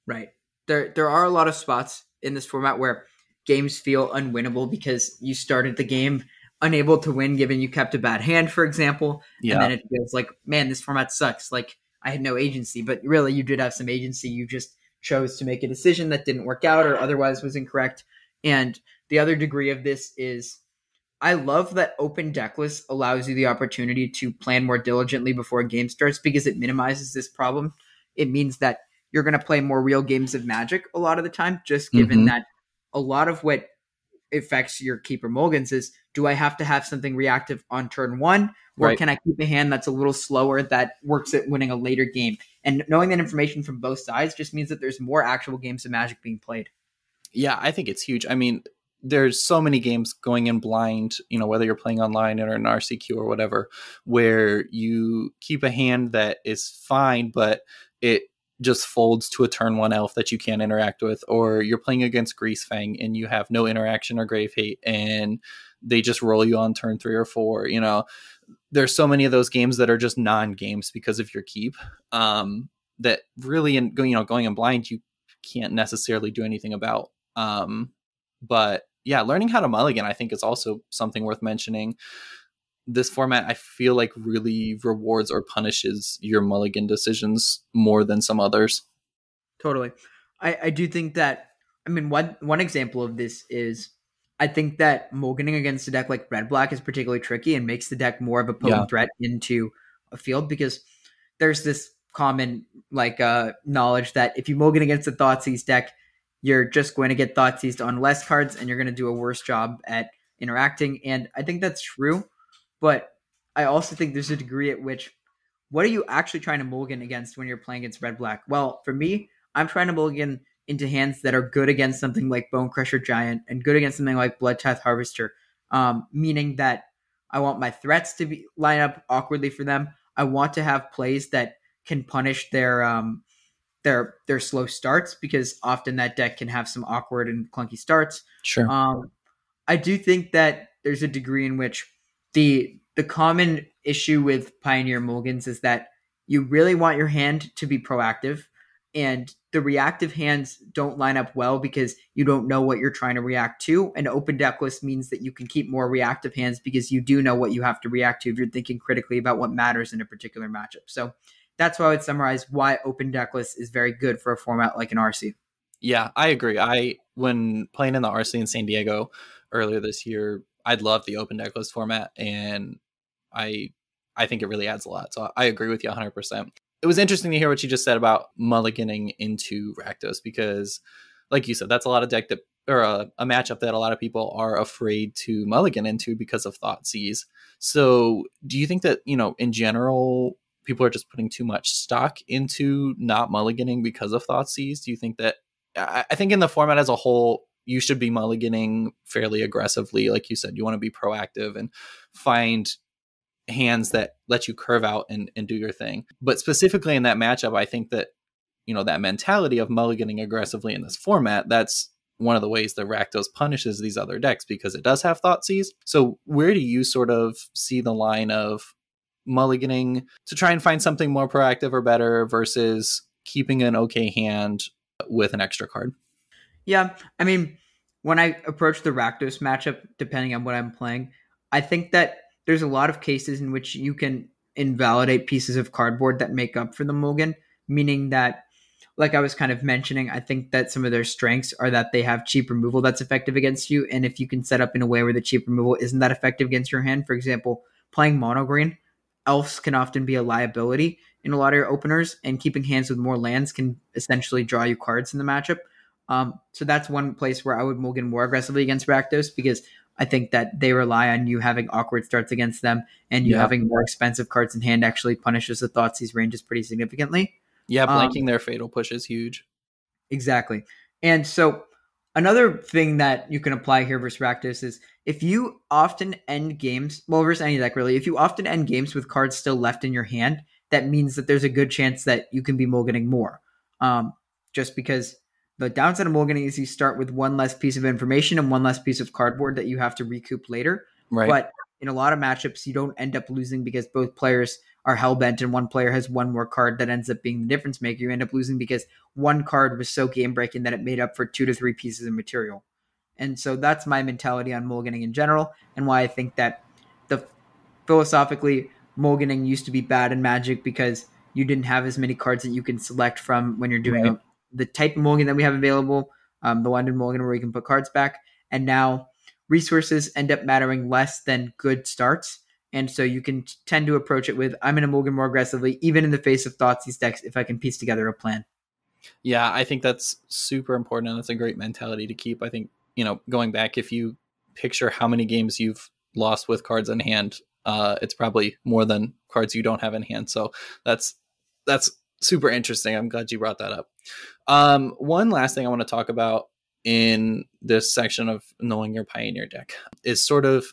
Right. There there are a lot of spots in this format where games feel unwinnable because you started the game unable to win given you kept a bad hand, for example. Yeah. And then it feels like, man, this format sucks. Like I had no agency, but really you did have some agency. You just chose to make a decision that didn't work out or otherwise was incorrect. And the other degree of this is I love that open deck list allows you the opportunity to plan more diligently before a game starts because it minimizes this problem. It means that you're going to play more real games of magic a lot of the time, just given mm-hmm. that a lot of what affects your keeper mulligans is do I have to have something reactive on turn one, or right. can I keep a hand that's a little slower that works at winning a later game? And knowing that information from both sides just means that there's more actual games of Magic being played. Yeah, I think it's huge. I mean, there's so many games going in blind, you know, whether you're playing online or an RCQ or whatever, where you keep a hand that is fine, but it just folds to a turn one elf that you can't interact with, or you're playing against Greasefang and you have no interaction or Grave Hate, and they just roll you on turn three or four. You know, there's so many of those games that are just non games because of your keep. Um, that really, in you know, going in blind, you can't necessarily do anything about. Um, but yeah, learning how to mulligan, I think, is also something worth mentioning this format I feel like really rewards or punishes your mulligan decisions more than some others. Totally. I, I do think that I mean one one example of this is I think that mulliganing against a deck like red black is particularly tricky and makes the deck more of a potent yeah. threat into a field because there's this common like uh knowledge that if you mulligan against a Thoughtseize deck, you're just going to get Thoughtseized on less cards and you're going to do a worse job at interacting. And I think that's true. But I also think there's a degree at which what are you actually trying to mulligan against when you're playing against red black? Well, for me, I'm trying to mulligan into hands that are good against something like Bonecrusher Giant and good against something like Bloodtithe Harvester. Um, meaning that I want my threats to be line up awkwardly for them. I want to have plays that can punish their um, their their slow starts because often that deck can have some awkward and clunky starts. Sure. Um, I do think that there's a degree in which the the common issue with Pioneer Mulligans is that you really want your hand to be proactive and the reactive hands don't line up well because you don't know what you're trying to react to. An open deck list means that you can keep more reactive hands because you do know what you have to react to if you're thinking critically about what matters in a particular matchup. So that's why I would summarize why open deck list is very good for a format like an RC. Yeah, I agree. I when playing in the RC in San Diego earlier this year, I'd love the open deck list format, and I I think it really adds a lot. So I agree with you 100. percent It was interesting to hear what you just said about mulliganing into Rakdos because, like you said, that's a lot of deck that or a, a matchup that a lot of people are afraid to mulligan into because of thought Thoughtseize. So do you think that you know in general people are just putting too much stock into not mulliganing because of thought Thoughtseize? Do you think that I think in the format as a whole, you should be mulliganing fairly aggressively. Like you said, you want to be proactive and find hands that let you curve out and, and do your thing. But specifically in that matchup, I think that, you know that mentality of mulliganing aggressively in this format, that's one of the ways that Rakdos punishes these other decks because it does have Thoughtseize. So where do you sort of see the line of mulliganing to try and find something more proactive or better versus keeping an okay hand with an extra card? Yeah, I mean, when I approach the Rakdos matchup, depending on what I'm playing, I think that there's a lot of cases in which you can invalidate pieces of cardboard that make up for the mulligan, meaning that like I was kind of mentioning, I think that some of their strengths are that they have cheap removal that's effective against you. And if you can set up in a way where the cheap removal isn't that effective against your hand, for example, playing mono green, elves can often be a liability in a lot of your openers, and keeping hands with more lands can essentially draw you cards in the matchup. Um, so that's one place where I would mulligan more aggressively against Rakdos because I think that they rely on you having awkward starts against them and you yeah. having more expensive cards in hand actually punishes the thoughts Thoughtseize ranges pretty significantly. Yeah, blanking um, their fatal push is huge. Exactly. And so another thing that you can apply here versus Rakdos is if you often end games, well, versus any deck really, if you often end games with cards still left in your hand, that means that there's a good chance that you can be mulliganing more. Um, just because the downside of mulliganing is you start with one less piece of information and one less piece of cardboard that you have to recoup later. Right. But in a lot of matchups, you don't end up losing because both players are hell bent and one player has one more card that ends up being the difference maker, you end up losing because one card was so game breaking that it made up for two to three pieces of material. And so that's my mentality on mulliganing in general, and why I think that the philosophically mulliganing used to be bad in Magic because you didn't have as many cards that you can select from when you're doing right. A, the type of mulligan that we have available, um, the London mulligan where you can put cards back, and now resources end up mattering less than good starts and so you can tend to approach it with I'm going to mulligan more aggressively, even in the face of Thoughtseize decks, if I can piece together a plan. Yeah, I think that's super important, and that's a great mentality to keep. I think you know, going back, if you picture how many games you've lost with cards in hand, uh, it's probably more than cards you don't have in hand. So that's that's super interesting. I'm glad you brought that up. Um, one last thing I want to talk about in this section of knowing your pioneer deck is sort of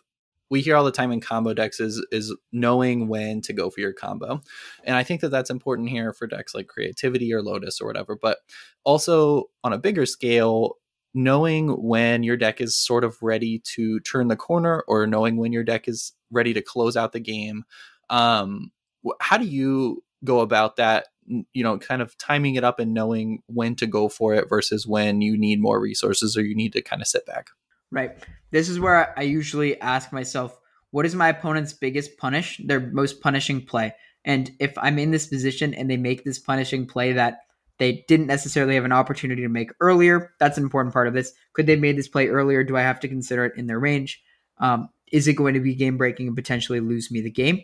we hear all the time in combo decks is is knowing when to go for your combo and i think that that's important here for decks like creativity or lotus or whatever but also on a bigger scale knowing when your deck is sort of ready to turn the corner or knowing when your deck is ready to close out the game um how do you go about that you know kind of timing it up and knowing when to go for it versus when you need more resources or you need to kind of sit back Right. This is where I usually ask myself, what is my opponent's biggest punish, their most punishing play? And if I'm in this position and they make this punishing play that they didn't necessarily have an opportunity to make earlier, that's an important part of this. Could they have made this play earlier? Do I have to consider it in their range? Um, is it going to be game breaking and potentially lose me the game?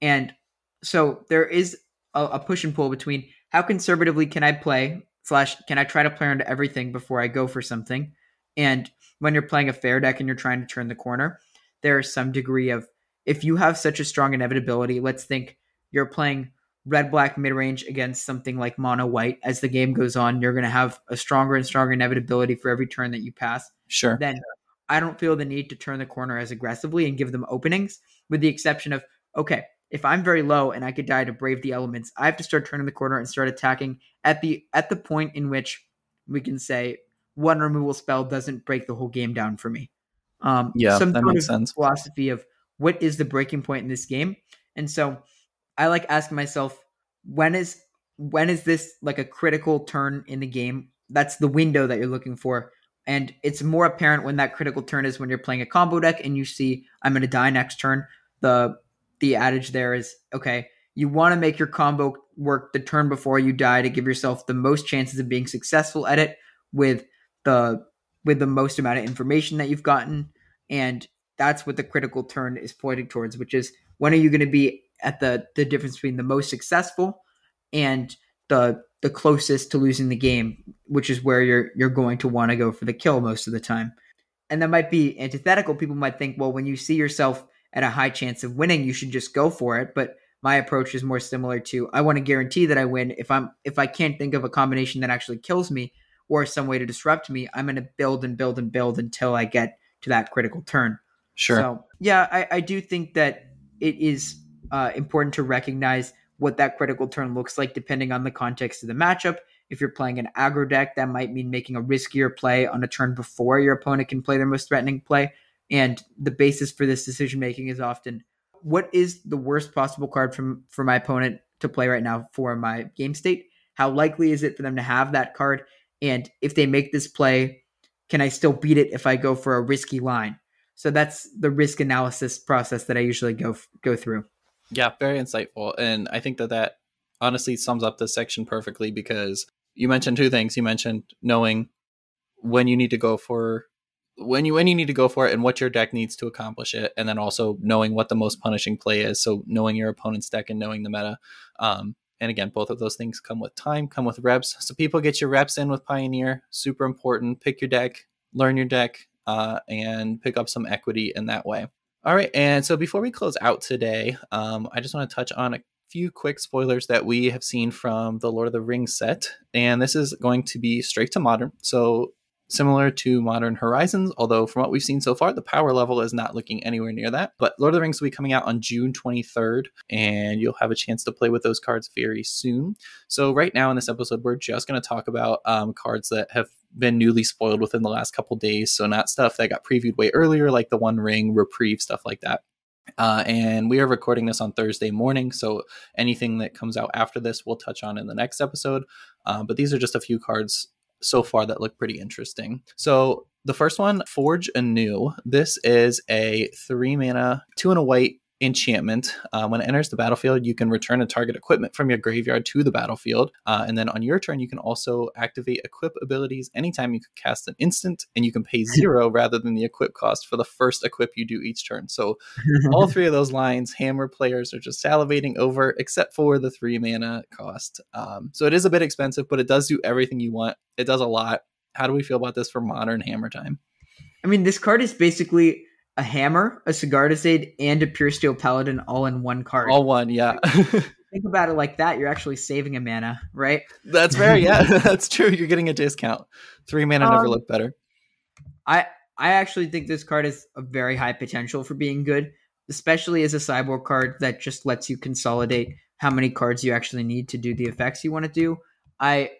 And so there is a, a push and pull between how conservatively can I play slash can I try to play into everything before I go for something, and when you're playing a fair deck and you're trying to turn the corner, there is some degree of if you have such a strong inevitability, let's think you're playing red black mid range against something like mono white. As the game goes on, you're going to have a stronger and stronger inevitability for every turn that you pass. Sure. Then I don't feel the need to turn the corner as aggressively and give them openings, with the exception of okay, if I'm very low and I could die to brave the elements, I have to start turning the corner and start attacking at the at the point in which we can say one removal spell doesn't break the whole game down for me. Um, yeah, some that makes sense. Philosophy of what is the breaking point in this game, and so I like asking myself when is when is this like a critical turn in the game? That's the window that you're looking for, and it's more apparent when that critical turn is when you're playing a combo deck and you see I'm going to die next turn. The the adage there is okay. You want to make your combo work the turn before you die to give yourself the most chances of being successful at it with the with the most amount of information that you've gotten and that's what the critical turn is pointing towards which is when are you going to be at the the difference between the most successful and the the closest to losing the game which is where you're you're going to want to go for the kill most of the time and that might be antithetical people might think well when you see yourself at a high chance of winning you should just go for it but my approach is more similar to i want to guarantee that i win if i'm if i can't think of a combination that actually kills me or some way to disrupt me, I'm going to build and build and build until I get to that critical turn. Sure. So, yeah, I, I do think that it is uh, important to recognize what that critical turn looks like depending on the context of the matchup If you're playing an aggro deck, that might mean making a riskier play on a turn before your opponent can play their most threatening play. And the basis for this decision making is often what is the worst possible card from for my opponent to play right now for my game state? How likely is it for them to have that card? And if they make this play, can I still beat it if I go for a risky line? So that's the risk analysis process that I usually go go through. Yeah, very insightful, and I think that that honestly sums up this section perfectly because you mentioned two things. You mentioned knowing when you need to go for when you when you need to go for it and what your deck needs to accomplish it, and then also knowing what the most punishing play is. So knowing your opponent's deck and knowing the meta. Um, and again, both of those things come with time, come with reps. So people get your reps in with Pioneer. Super important. Pick your deck, learn your deck, uh, and pick up some equity in that way. All right, and so before we close out today, um, I just want to touch on a few quick spoilers that we have seen from the Lord of the Rings set, and this is going to be straight to modern. So similar to Modern Horizons, although from what we've seen so far, the power level is not looking anywhere near that. But Lord of the Rings will be coming out on June 23rd, and you'll have a chance to play with those cards very soon. So, right now in this episode, we're just going to talk about um, cards that have been newly spoiled within the last couple days. So, not stuff that got previewed way earlier, like the One Ring, Reprieve, stuff like that. Uh, and we are recording this on Thursday morning, so anything that comes out after this we'll touch on in the next episode. Uh, but these are just a few cards so far that look pretty interesting. So the first one, Forge Anew. This is a three mana, two and a white enchantment. Uh, when it enters the battlefield, you can return a target equipment from your graveyard to the battlefield. Uh, and then on your turn, you can also activate equip abilities anytime you can cast an instant, and you can pay zero rather than the equip cost for the first equip you do each turn. So all three of those lines, hammer players are just salivating over, except for the three mana cost. Um, so it is a bit expensive, but it does do everything you want. It does a lot. How do we feel about this for modern hammer time? I mean, this card is basically a hammer, a cigar Sigarda's Aid a Puresteel Paladin all in one card. All one, yeah. Think about it like that. You're actually saving a mana, right? That's very yeah. that's true. You're getting a discount. Three mana um, never looked better. I I actually think this card has a very high potential for being good, especially as a cyborg card that just lets you consolidate how many cards you actually need to do the effects you want to do. I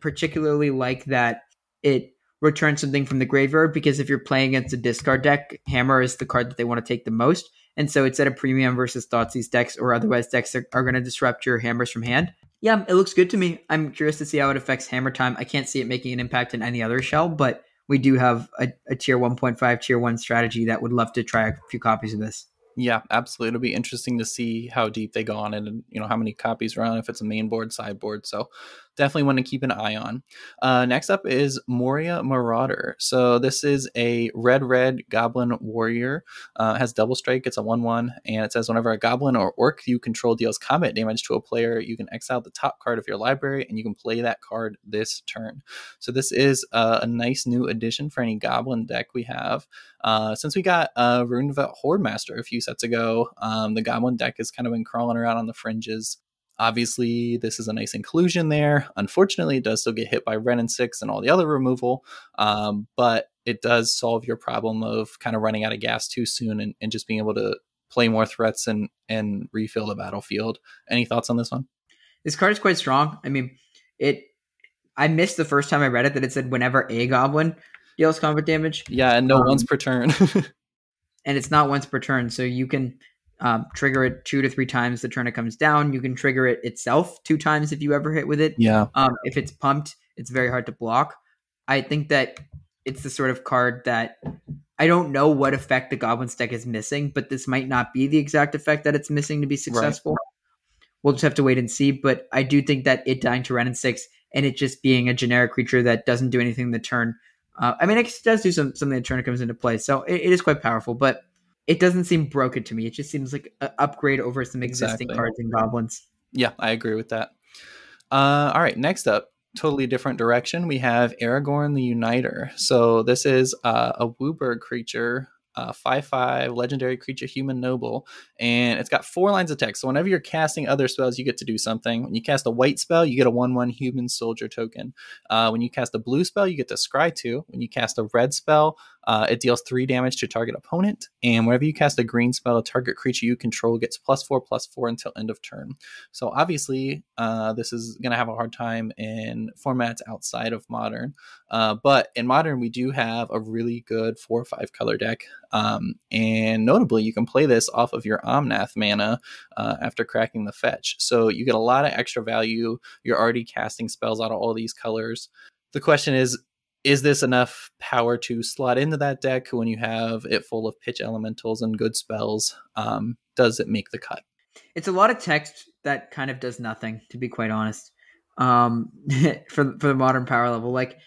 particularly like that it return something from the graveyard because if you're playing against a discard deck, Hammer is the card that they want to take the most. And so it's at a premium versus Thoughtseize decks or otherwise decks that are going to disrupt your hammers from hand. Yeah, it looks good to me. I'm curious to see how it affects hammer time. I can't see it making an impact in any other shell, but we do have a, a tier 1.5, tier 1 strategy that would love to try a few copies of this. Yeah, absolutely. It'll be interesting to see how deep they go on it and you know how many copies run if it's a main board, sideboard. So definitely want to keep an eye on. Uh, next up is Moria Marauder. So this is a red red goblin warrior. Uh, has double strike. It's a one one, and it says whenever a goblin or orc you control deals combat damage to a player, you can exile the top card of your library and you can play that card this turn. So this is a nice new addition for any goblin deck we have. Uh, since we got uh, Rundvelt Hordemaster a few sets ago, um, the goblin deck has kind of been crawling around on the fringes. Obviously, this is a nice inclusion there. Unfortunately, it does still get hit by Wrenn and Six and all the other removal, um, but it does solve your problem of kind of running out of gas too soon and, and just being able to play more threats and and refill the battlefield. Any thoughts on this one? This card is quite strong. I mean, it. I missed the first time I read it that it said whenever a goblin deals combat damage. Yeah, and no um, once per turn. and it's not once per turn, so you can um, trigger it two to three times the turn it comes down. You can trigger it itself two times if you ever hit with it. Yeah. Um, if it's pumped, it's very hard to block. I think that it's the sort of card that I don't know what effect the Goblins deck is missing, but this might not be the exact effect that it's missing to be successful. Right. We'll just have to wait and see. But I do think that it dying to Wrenn and Six and it just being a generic creature that doesn't do anything in the turn. Uh, I mean, it does do some something the turn it comes into play, so it, it is quite powerful. But it doesn't seem broken to me. It just seems like an upgrade over some existing exactly. cards and goblins. Yeah, I agree with that. Uh, all right, next up, totally different direction. We have Aragorn the Uniter. So this is uh, a WUBRG creature uh, 5 5 legendary creature, human noble, and it's got four lines of text. So whenever you're casting other spells, you get to do something. When you cast a white spell, you get a 1 1 human soldier token. Uh, when you cast a blue spell, you get to scry 2. When you cast a red spell, Uh, it deals three damage to target opponent, and whenever you cast a green spell, a target creature you control gets plus four, plus four until end of turn. So obviously, uh, this is going to have a hard time in formats outside of modern. Uh, but in modern, we do have a really good four or five color deck. Um, and notably, you can play this off of your Omnath mana uh, after cracking the fetch. So you get a lot of extra value. You're already casting spells out of all these colors. The question is, is this enough power to slot into that deck when you have it full of pitch elementals and good spells? Um, does it make the cut? It's a lot of text that kind of does nothing, to be quite honest. Um, for for the modern power level, like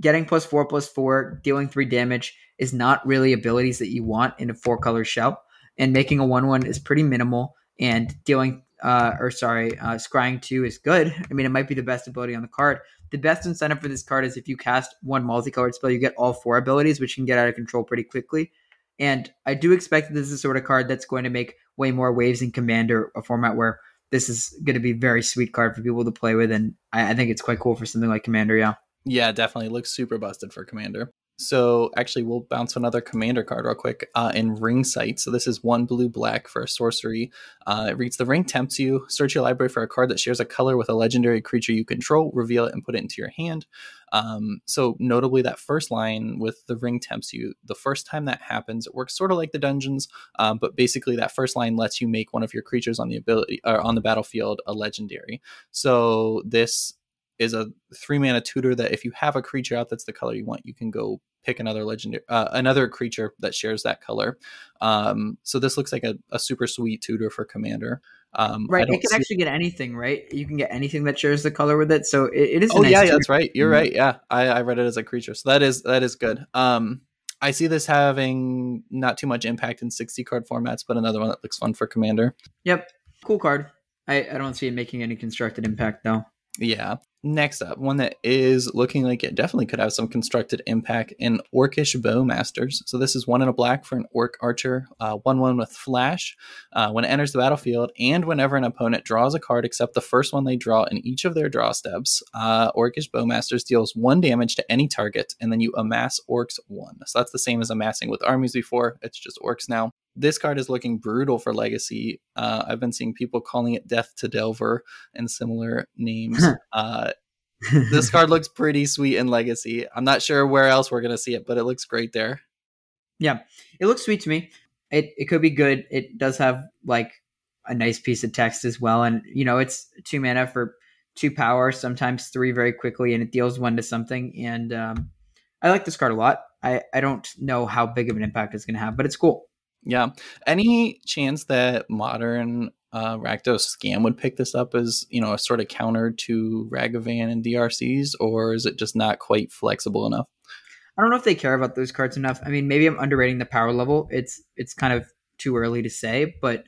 getting plus four plus four, dealing three damage is not really abilities that you want in a four color shell, and making a one one is pretty minimal. And dealing, uh, or sorry, uh, scrying two is good. I mean, it might be the best ability on the card, the best incentive for this card is if you cast one multicolored spell, you get all four abilities, which can get out of control pretty quickly. And I do expect that this is the sort of card that's going to make way more waves in Commander, a format where this is going to be very sweet card for people to play with. And I, I think it's quite cool for something like Commander, yeah. Yeah, definitely. Looks super busted for Commander. So actually, we'll bounce another commander card real quick uh, in Ringsight. So this is one blue black for a sorcery. Uh, it reads: The ring tempts you. Search your library for a card that shares a color with a legendary creature you control. Reveal it and put it into your hand. Um, so notably, that first line with the ring tempts you. The first time that happens, it works sort of like the dungeons, um, but basically that first line lets you make one of your creatures on the ability or on the battlefield a legendary. So this is a three mana tutor that if you have a creature out that's the color you want, you can go pick another legendary, uh, another creature that shares that color. Um, so this looks like a, a, super sweet tutor for commander. Um, right, it can see- actually get anything. Right, you can get anything that shares the color with it. So it, it is. Oh nice yeah, tutor. that's right. You're mm-hmm. right. Yeah, I, I read it as a creature, so that is that is good. Um, I see this having not too much impact in 60 card formats, but another one that looks fun for commander. Yep, cool card. I, I don't see it making any constructed impact though. Yeah. Next up, one that is looking like it definitely could have some constructed impact in Orcish Bowmasters. So this is one in a black for an Orc Archer, uh, one one with Flash. Uh, when it enters the battlefield, and whenever an opponent draws a card except the first one they draw in each of their draw steps, uh, Orcish Bowmasters deals one damage to any target, and then you amass Orcs one. So that's the same as amassing with armies before. It's just Orcs now this card is looking brutal for legacy. Uh, I've been seeing people calling it Death to Delver and similar names. uh, this card looks pretty sweet in legacy. I'm not sure where else we're gonna see it, but it looks great there. Yeah, it looks sweet to me. It it could be good. It does have like a nice piece of text as well, and you know it's two mana for two power, sometimes three very quickly, and it deals one to something. And um, I like this card a lot. I I don't know how big of an impact it's gonna have, but it's cool. Yeah. Any chance that modern uh, Rakdos scam would pick this up as you know a sort of counter to Ragavan and DRCs, or is it just not quite flexible enough? I don't know if they care about those cards enough. I mean, maybe I'm underrating the power level. It's it's kind of too early to say, but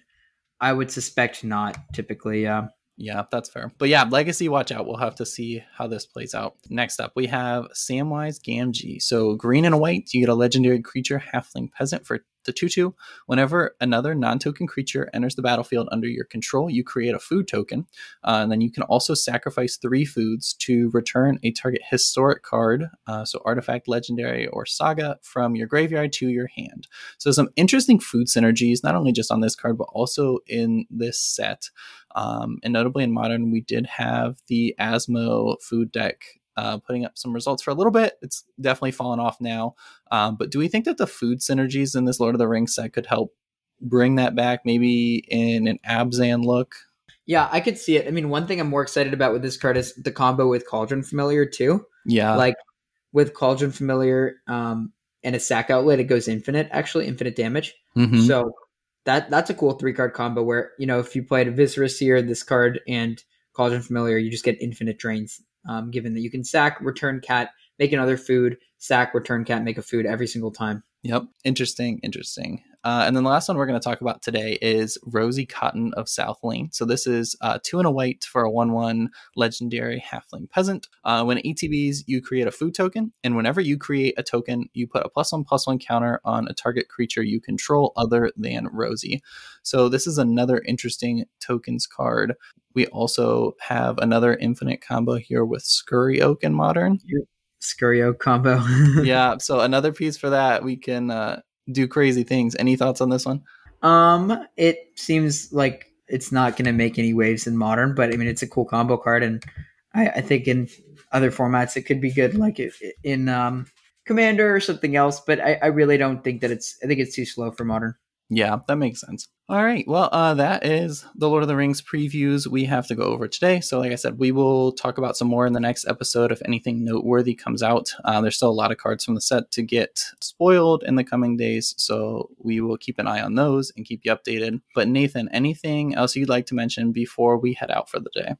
I would suspect not. Typically, yeah. Yeah, that's fair. But yeah, Legacy, watch out. We'll have to see how this plays out. Next up, we have Samwise Gamgee. So green and white, you get a legendary creature, Halfling Peasant for the 2 2. Whenever another non token creature enters the battlefield under your control, you create a food token. Uh, and then you can also sacrifice three foods to return a target historic card, uh, so artifact, legendary, or saga, from your graveyard to your hand. So some interesting food synergies, not only just on this card, but also in this set. Um, and notably in modern, we did have the Asmo food deck uh, putting up some results for a little bit. It's definitely fallen off now. Um, but do we think that the food synergies in this Lord of the Rings set could help bring that back, maybe in an Abzan look? Yeah, I could see it. I mean, one thing I'm more excited about with this card is the combo with Cauldron Familiar too. Yeah, like with Cauldron Familiar um, and a sack outlet, it goes infinite. Actually, infinite damage. Mm-hmm. So that that's a cool three card combo where you know if you played a Viscera Seer, this card and Cauldron Familiar, you just get infinite drains um, given that you can sack, return cat, make another food, sack, return cat, make a food every single time. Yep. Interesting. Interesting. Uh, and then the last one we're going to talk about today is Rosie Cotton of South Lane. So this is uh, two and a white for a 1 1 legendary halfling peasant. Uh, when ETBs, you create a food token. And whenever you create a token, you put a plus one plus one counter on a target creature you control other than Rosie. So this is another interesting tokens card. We also have another infinite combo here with Scurry Oak in modern. Scurry Oak combo. yeah. So another piece for that, we can uh, do crazy things. Any thoughts on this one? Um, it seems like it's not going to make any waves in modern, but I mean, it's a cool combo card, and I, I think in other formats it could be good, like in um, Commander or something else. But I, I really don't think that it's. I think it's too slow for modern. Yeah, that makes sense. All right. Well, uh, that is the Lord of the Rings previews we have to go over today. So, like I said, we will talk about some more in the next episode if anything noteworthy comes out. Uh, there's still a lot of cards from the set to get spoiled in the coming days. So, we will keep an eye on those and keep you updated. But, Nathan, anything else you'd like to mention before we head out for the day?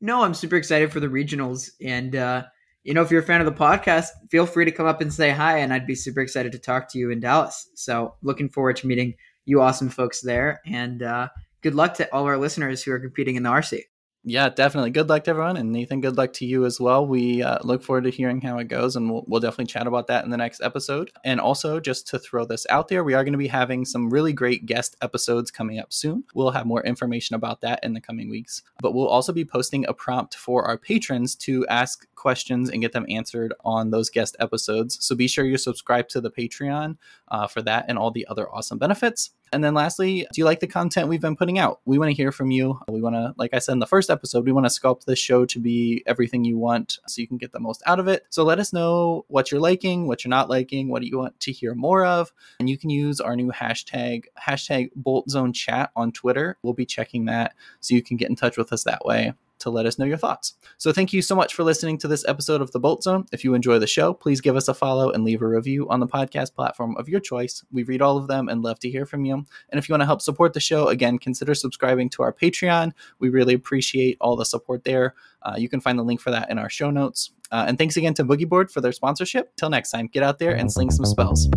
No, I'm super excited for the regionals. And, uh, you know, if you're a fan of the podcast, feel free to come up and say hi, and I'd be super excited to talk to you in Dallas. So, looking forward to meeting you awesome folks there. And uh, good luck to all our listeners who are competing in the RC yeah, definitely. Good luck to everyone, and Nathan, good luck to you as well. We uh, look forward to hearing how it goes, and we'll, we'll definitely chat about that in the next episode. And also, just to throw this out there, we are going to be having some really great guest episodes coming up soon. We'll have more information about that in the coming weeks, but we'll also be posting a prompt for our patrons to ask questions and get them answered on those guest episodes. So be sure you subscribe to the Patreon uh, for that and all the other awesome benefits. And then lastly, do you like the content we've been putting out? We want to hear from you. We want to, like I said in the first episode, we want to sculpt this show to be everything you want so you can get the most out of it. So let us know what you're liking, what you're not liking, what do you want to hear more of. And you can use our new hashtag, hashtag Bolt Zone Chat on Twitter. We'll be checking that so you can get in touch with us that way to let us know your thoughts. So thank you so much for listening to this episode of The Bolt Zone. If you enjoy the show, please give us a follow and leave a review on the podcast platform of your choice. We read all of them and love to hear from you. And if you want to help support the show, again, consider subscribing to our Patreon. We really appreciate all the support there. Uh, you can find the link for that in our show notes. Uh, and thanks again to Boogie Board for their sponsorship. Till next time, get out there and sling some spells.